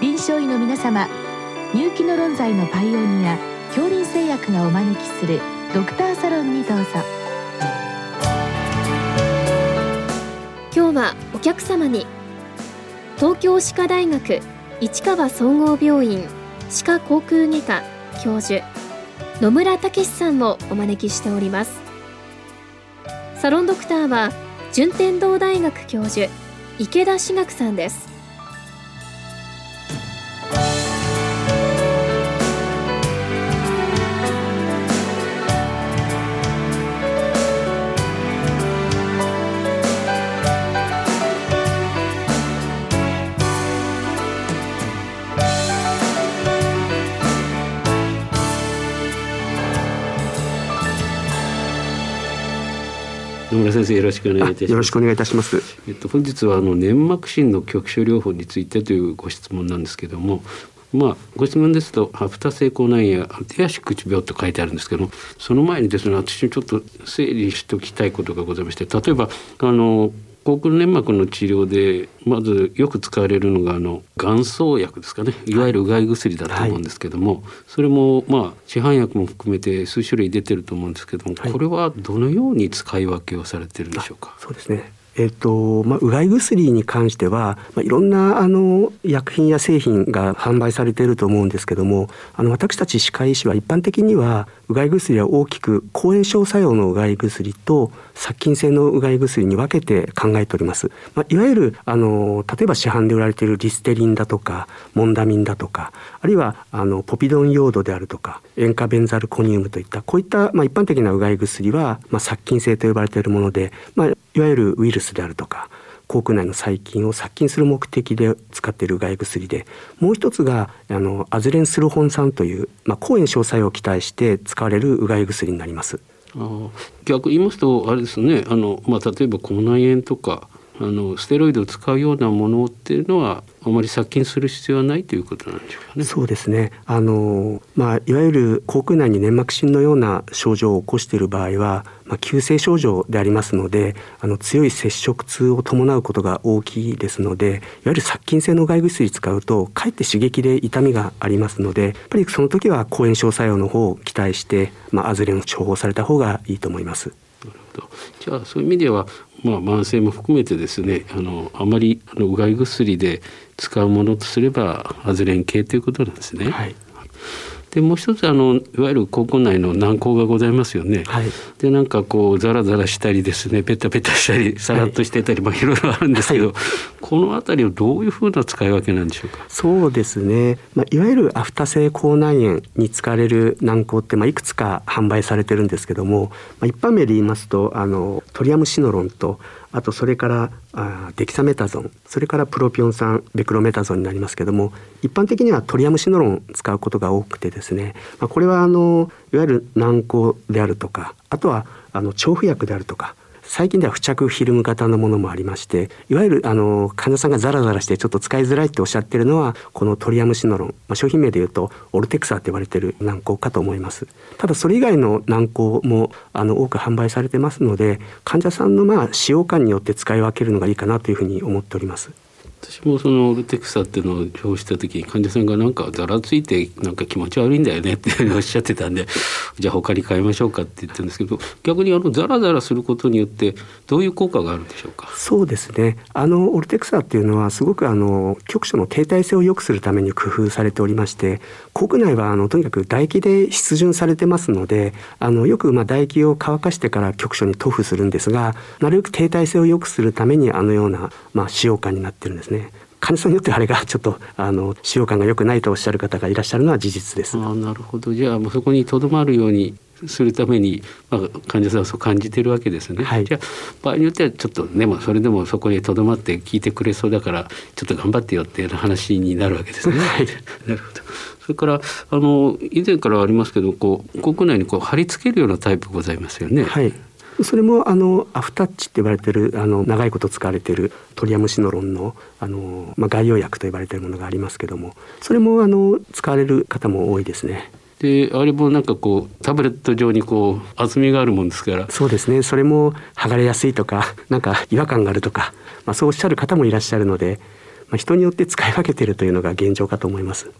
臨床医の皆様入気の論剤のパイオニア恐林製薬がお招きするドクターサロンにどうぞ。今日はお客様に東京歯科大学市川総合病院歯科口腔外科教授野村武さんをお招きしております。サロンドクターは順天堂大学教授池田志学さんです。野村先生よろしくお願いいたします。よろしくお願いいたします。えっと本日はあの粘膜診の局所療法についてというご質問なんですけども。まあ、ご質問ですと、アフタ性口内炎や手足口病と書いてあるんですけども、その前にですね、私ちょっと整理しておきたいことがございまして、例えば、あの、口腔粘膜の治療でまずよく使われるのがあの眼草薬ですかね。い。わゆるうがい薬だと思うんですけども、はい、それもまあ市販薬も含めて数種類出てると思うんですけども、はい、これはどのように使い分けをされてるんでしょうか？そうですね。えっとまあ、うがい薬に関しては、まあ、いろんなあの薬品や製品が販売されていると思うんですけどもあの私たち歯科医師は一般的にはうがい薬は大きく抗炎症作用のうがい薬と殺菌性のうがい薬に分けて考えております。まあ、いわゆるあの例えば市販で売られているリステリンだとかモンダミンだとかあるいはあのポピドンヨードであるとか塩化ベンザルコニウムといったこういった、まあ、一般的なうがい薬は、まあ、殺菌性と呼ばれているもので、まあ、いわゆるウイルスであるとか口腔内の細菌を殺菌する目的で使っているうがい薬でもう一つがあのアズレンスルホン酸という、まあ、抗炎症作用を期待して使われるうがい薬になります。あ逆言いますとあれですねあの、まあ、例えば口内炎とかあのステロイドを使うようなものっていうのはあまり殺菌する必要はないということなんでしょうかね。そうですね。あのまあいわゆる口腔内に粘膜疹のような症状を起こしている場合は、まあ急性症状でありますので、あの強い接触痛を伴うことが大きいですので、いわゆる殺菌性の外薬使うとかえって刺激で痛みがありますので、やっぱりその時は抗炎症作用の方を期待して、まあアズレンを処方された方がいいと思います。なるほど。じゃあそういう意味ではまあ、慢性も含めてですねあのあまりあのうがい薬で使うものとすればアズレン系ということなんですね。はいでもう一つあのいわゆる口腔内の軟膏がございますよね。はい、でなんかこうザラザラしたりですねペタペタしたりさらっとしてたり、はい、まあいろいろあるんですけど、はい、この辺りをどういうふうな使い分けなんでしょうか？そうですね。まあいわゆるアフタ性口内炎に使われる軟膏ってまあいくつか販売されてるんですけども、まあ、一般名で言いますとあのトリアムシノロンとあとそれからあデキサメタゾン。それからプロピオン酸ベクロメタゾンになりますけども一般的にはトリアムシノロン使うことが多くてですね、まあ、これはあのいわゆる軟膏であるとかあとはあの調布薬であるとか最近では付着フィルム型のものもありましていわゆるあの患者さんがザラザラしてちょっと使いづらいっておっしゃってるのはこのトリアムシノロン、まあ、商品名でいうとオルテクサーって言われてる軟膏かと思います。ただそれ以外の軟膏もあの多く販売されてますので患者さんのまあ使用感によって使い分けるのがいいかなというふうに思っております。私もそのオルテクサっていうのを表した時に患者さんがなんかざらついてなんか気持ち悪いんだよねっておっしゃってたんで じゃあ他に変えましょうかって言ってるんですけど逆にあのザラザラすることによってどういう効果があるんでしょうか？そうですね。あのオルテクサっていうのはすごくあの局所の停滞性を良くするために工夫されておりまして国内はあのとにかく唾液で湿潤されてますのであのよくまあ唾液を乾かしてから局所に塗布するんですがなるべく停滞性を良くするためにあのようなまあ使用感になってるんです。ね。患者さんによってあれがちょっとあの使用感が良くないとおっしゃる方がいらっしゃるのは事実です。あなるほどじゃあもうそこにとどまるようにするために、まあ、患者さんはそう感じてるわけですね。はい、じゃあ場合によってはちょっとねもそれでもそこにとどまって聞いてくれそうだからちょっと頑張ってよっていう話になるわけですね。はい、なるほど。それからあの以前からありますけどこう国内にこう貼り付けるようなタイプございますよね。はい。それもあのアフタッチって言われてるあの長いこと使われているトリアムシノロンのあの、まあ、概要薬と言われているものがありますけどもそれもあの使われる方も多いですね。であれもなんかこうタブレット上にこう厚みがあるもんですからそうですねそれも剥がれやすいとか なんか違和感があるとか、まあ、そうおっしゃる方もいらっしゃるのでまあ、人によって使い分けているというのが現状かと思います。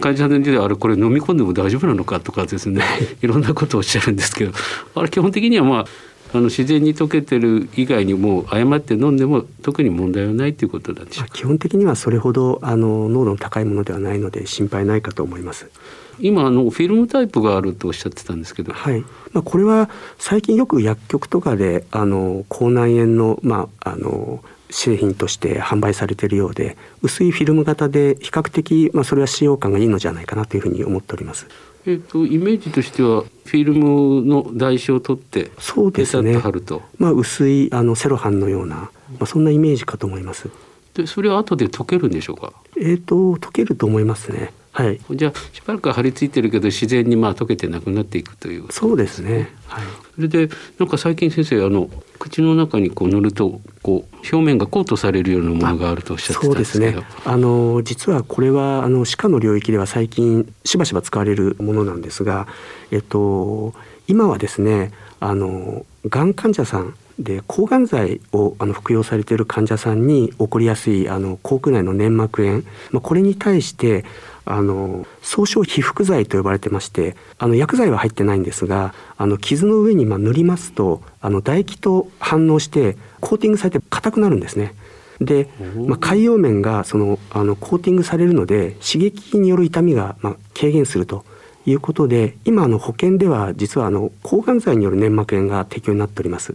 患者さんであれこれ飲み込んでも大丈夫なのかとかですね いろんなことをおっしゃるんですけどあれ基本的にはまああの自然に溶けてる以外にも誤って飲んでも特に問題はないということなんでしょう基本的にはそれほどあの濃度の高いものではないので心配ないかと思います。今あのフィルムタイプがあるとおっしゃってたんですけど、はいまあ、これは最近よく薬局とかであの口内炎の,、まあ、あの製品として販売されているようで薄いフィルム型で比較的、まあ、それは使用感がいいのじゃないかなというふうに思っております。えーと、イメージとしてはフィルムの台紙を取ってそうですね貼ると、まあ、薄いあのセロハンのような、まあ、そんなイメージかと思います。でそれは後で溶けるんでしょうか？えっ、ー、と溶けると思いますね。はい、じゃあしばらく張り付いてるけど自然にまあ溶けてなくなっていくという、そうですね、はい、それでなんか最近先生あの口の中にこう塗るとこう表面がコートされるようなものがあるとおっしゃってたんですけど。そうですね。あの実はこれはあの歯科の領域では最近しばしば使われるものなんですが、えっと、今はですねあのがん患者さんで抗がん剤をあの服用されている患者さんに起こりやすいあの口腔内の粘膜炎、まあ、これに対してあの総称被覆剤と呼ばれてましてあの薬剤は入ってないんですがあの傷の上にまあ塗りますとあの唾液と反応してコーティングされて硬くなるんですね。で、まあ、海洋面がそのあのコーティングされるので刺激による痛みがまあ軽減するということで今あの保険では実はあの抗がん剤による粘膜炎が適用になっております。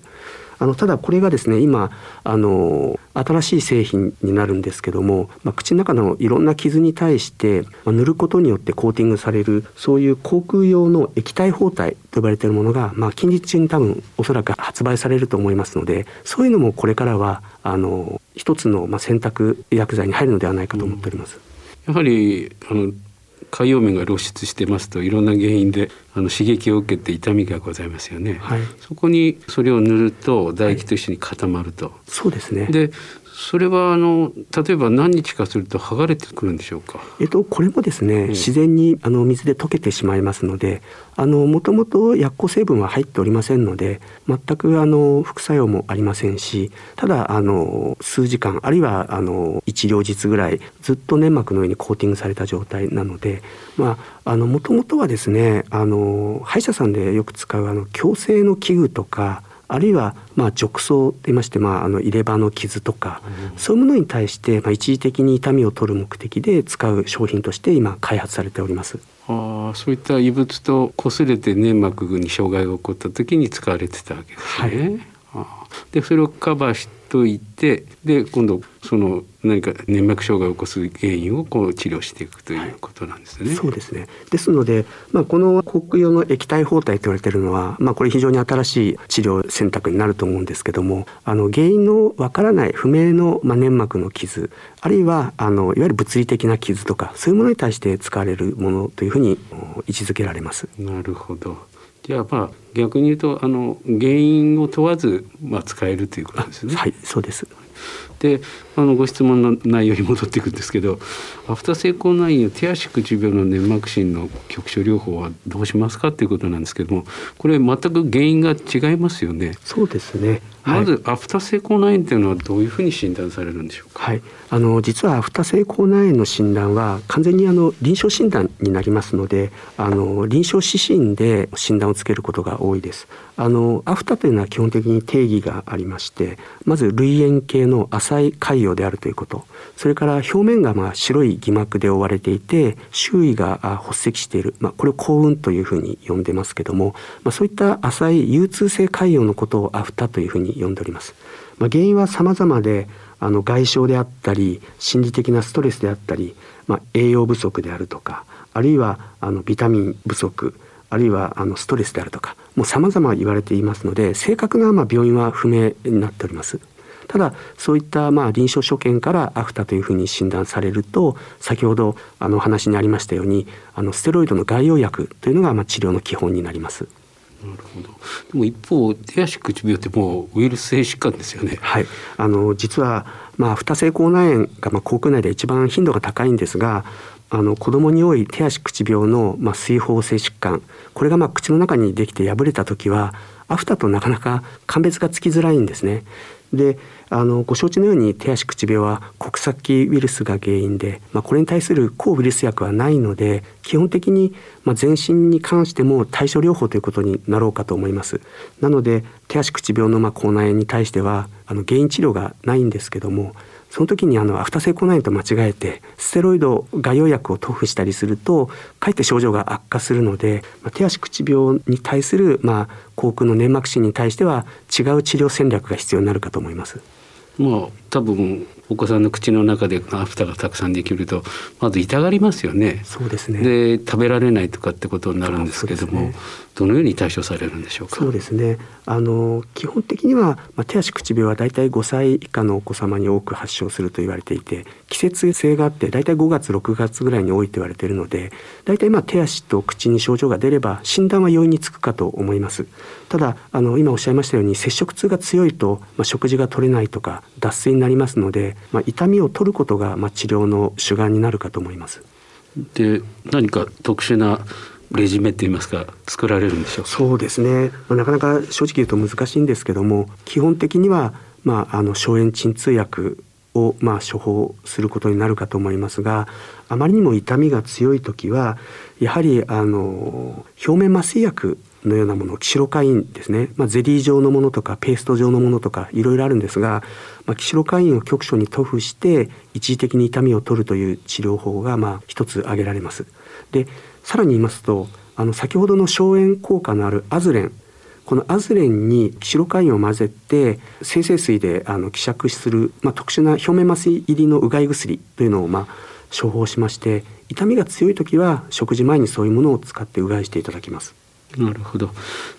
あのただこれがですね今あの新しい製品になるんですけども、まあ、口の中のいろんな傷に対して、まあ、塗ることによってコーティングされるそういう口腔用の液体包帯と呼ばれているものが、まあ、近日中に多分おそらく発売されると思いますのでそういうのもこれからはあの一つのまあ選択薬剤に入るのではないかと思っております。うん、やはりあの海洋面が露出してますといろんな原因であの刺激を受けて痛みがございますよね、はい、そこにそれを塗ると唾液と一緒に固まると、はい、そうですね。でそれはあの例えば何日かすると剥がれてくるんでしょうか？えっとこれもですね、自然にあの水で溶けてしまいますので、あのもともと薬効成分は入っておりませんので、全くあの副作用もありませんし、ただあの数時間あるいはあの一両日ぐらいずっと粘膜の上にコーティングされた状態なので、まああの元々はですね、あの歯医者さんでよく使うあの矯正の器具とかあるいはまあ褥瘡といいまして、まあ、あの入れ歯の傷とか、うん、そういうものに対してまあ一時的に痛みを取る目的で使う商品として今開発されております。あそういった異物と擦れて粘膜に障害が起こった時に使われてたわけですね。はい、あでそれをカバーしといてで今度その何か粘膜障害を起こす原因をこう治療していくということなんですね。はい、そうですねですので、まあ、この口腔用の液体包帯と言われているのは、まあ、これ非常に新しい治療選択になると思うんですけどもあの原因のわからない不明の、まあ、粘膜の傷あるいはあのいわゆる物理的な傷とかそういうものに対して使われるものというふうに位置づけられます。なるほどじゃあまあ逆に言うとあの原因を問わずまあ使えるということですね。はい、そうです。であのご質問の内容に戻っていくんですけどアフター性口内炎手足口病の粘膜診の局所療法はどうしますかっていうことなんですけどもこれ全く原因が違いますよね。そうですねまず、アフター性口内炎というのはどういうふうに診断されるんでしょうか？はい、あの実はアフター性口内炎の診断は完全にあの臨床診断になりますので、あの臨床指針で診断をつけることが多いです。あのアフターというのは基本的に定義がありまして、まず類炎系の浅い潰瘍であるということ、それから表面がまあ白い偽膜で覆われていて、周囲が発石している、まあこれを幸運というふうに呼んでますけども、まあそういった浅い有痛性潰瘍のことをアフタというふうに呼んでおります。まあ、原因は様々であの外傷であったり心理的なストレスであったり、まあ、栄養不足であるとかあるいはあのビタミン不足あるいはあのストレスであるとかもう様々言われていますので正確なま病院は不明になっております。ただそういったまあ臨床所見からアフタというふうに診断されると先ほどあの話にありましたようにあのステロイドの外用薬というのがまあ治療の基本になります。なるほど。でも一方手足口病ってもうウイルス性疾患ですよね。はい。あの実はまあ不多性口内炎がまあ口腔内で一番頻度が高いんですが、あの子供に多い手足口病のまあ水疱性疾患、これがまあ口の中にできて破れた時はアフタとなかなか鑑別がつきづらいんですね。であのご承知のように手足口病は国際ウイルスが原因で、まあ、これに対する抗ウイルス薬はないので基本的に、まあ、全身に関しても対処療法ということになろうかと思います。なので手足口病のまあ口内炎に対してはあの原因治療がないんですけどもその時にあのアフター性口内炎と間違えてステロイド外用薬を塗布したりするとかえって症状が悪化するので、まあ、手足口病に対する、まあ、口腔の粘膜腫に対しては違う治療戦略が必要になるかと思います。まあ多分お子さんの口の中でアフターがたくさんできるとまず痛がりますよね。そうですね。で食べられないとかってことになるんですけども、ね、どのように対処されるんでしょうか？そうですね。あの基本的には、まあ、手足口病はだいたい5歳以下のお子様に多く発症すると言われていて、季節性があってだいたい5月6月ぐらいに多いと言われているので、だいたいまあ手足と口に症状が出れば診断は容易につくかと思います。ただあの今おっしゃいましたように接触痛が強いと、まあ、食事が取れないとか脱水になりますので、まあ、痛みを取ることが、まあ、治療の主眼になるかと思います。で何か特殊なレジメって言いますか作られるんでしょうそうですね、まあ、なかなか正直言うと難しいんですけども基本的には、まあ、あの消炎鎮痛薬をまあ処方することになるかと思いますがあまりにも痛みが強い時はやはりあの表面麻酔薬のようなものキシロカインですね、まあ、ゼリー状のものとかペースト状のものとかいろいろあるんですが、まあ、キシロカインを局所に塗布して一時的に痛みを取るという治療法がまあ一つ挙げられます。でさらに言いますとあの先ほどの消炎効果のあるアズレンこのアズレンにキシロカインを混ぜて生成水であの希釈する、まあ、特殊な表面麻酔入りのうがい薬というのをまあ処方しまして痛みが強い時は食事前にそういうものを使ってうがいしていただきます。なるほど。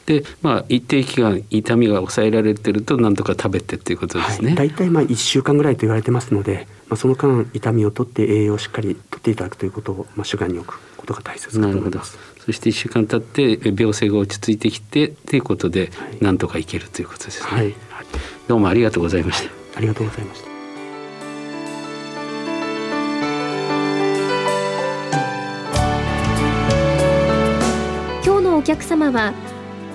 で、まあ一定期間痛みが抑えられてると何とか食べてっていうことですね。大、体、まあ一週間ぐらいと言われてますので、まあその間痛みを取って栄養をしっかりとっていただくということをまあ主眼に置くことが大切かと思います。そして一週間経って病勢が落ち着いてきてということで何とかいけるということですね。はい。どうもありがとうございました。ありがとうございました。お客様は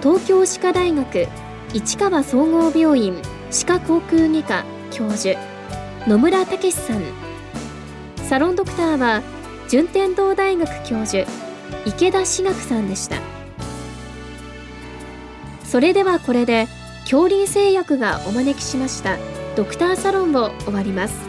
東京歯科大学市川総合病院歯科口腔外科教授野村武さんサロンドクターは順天堂大学教授池田志学さんでした。それではこれで恐竜製薬がお招きしましたドクターサロンを終わります。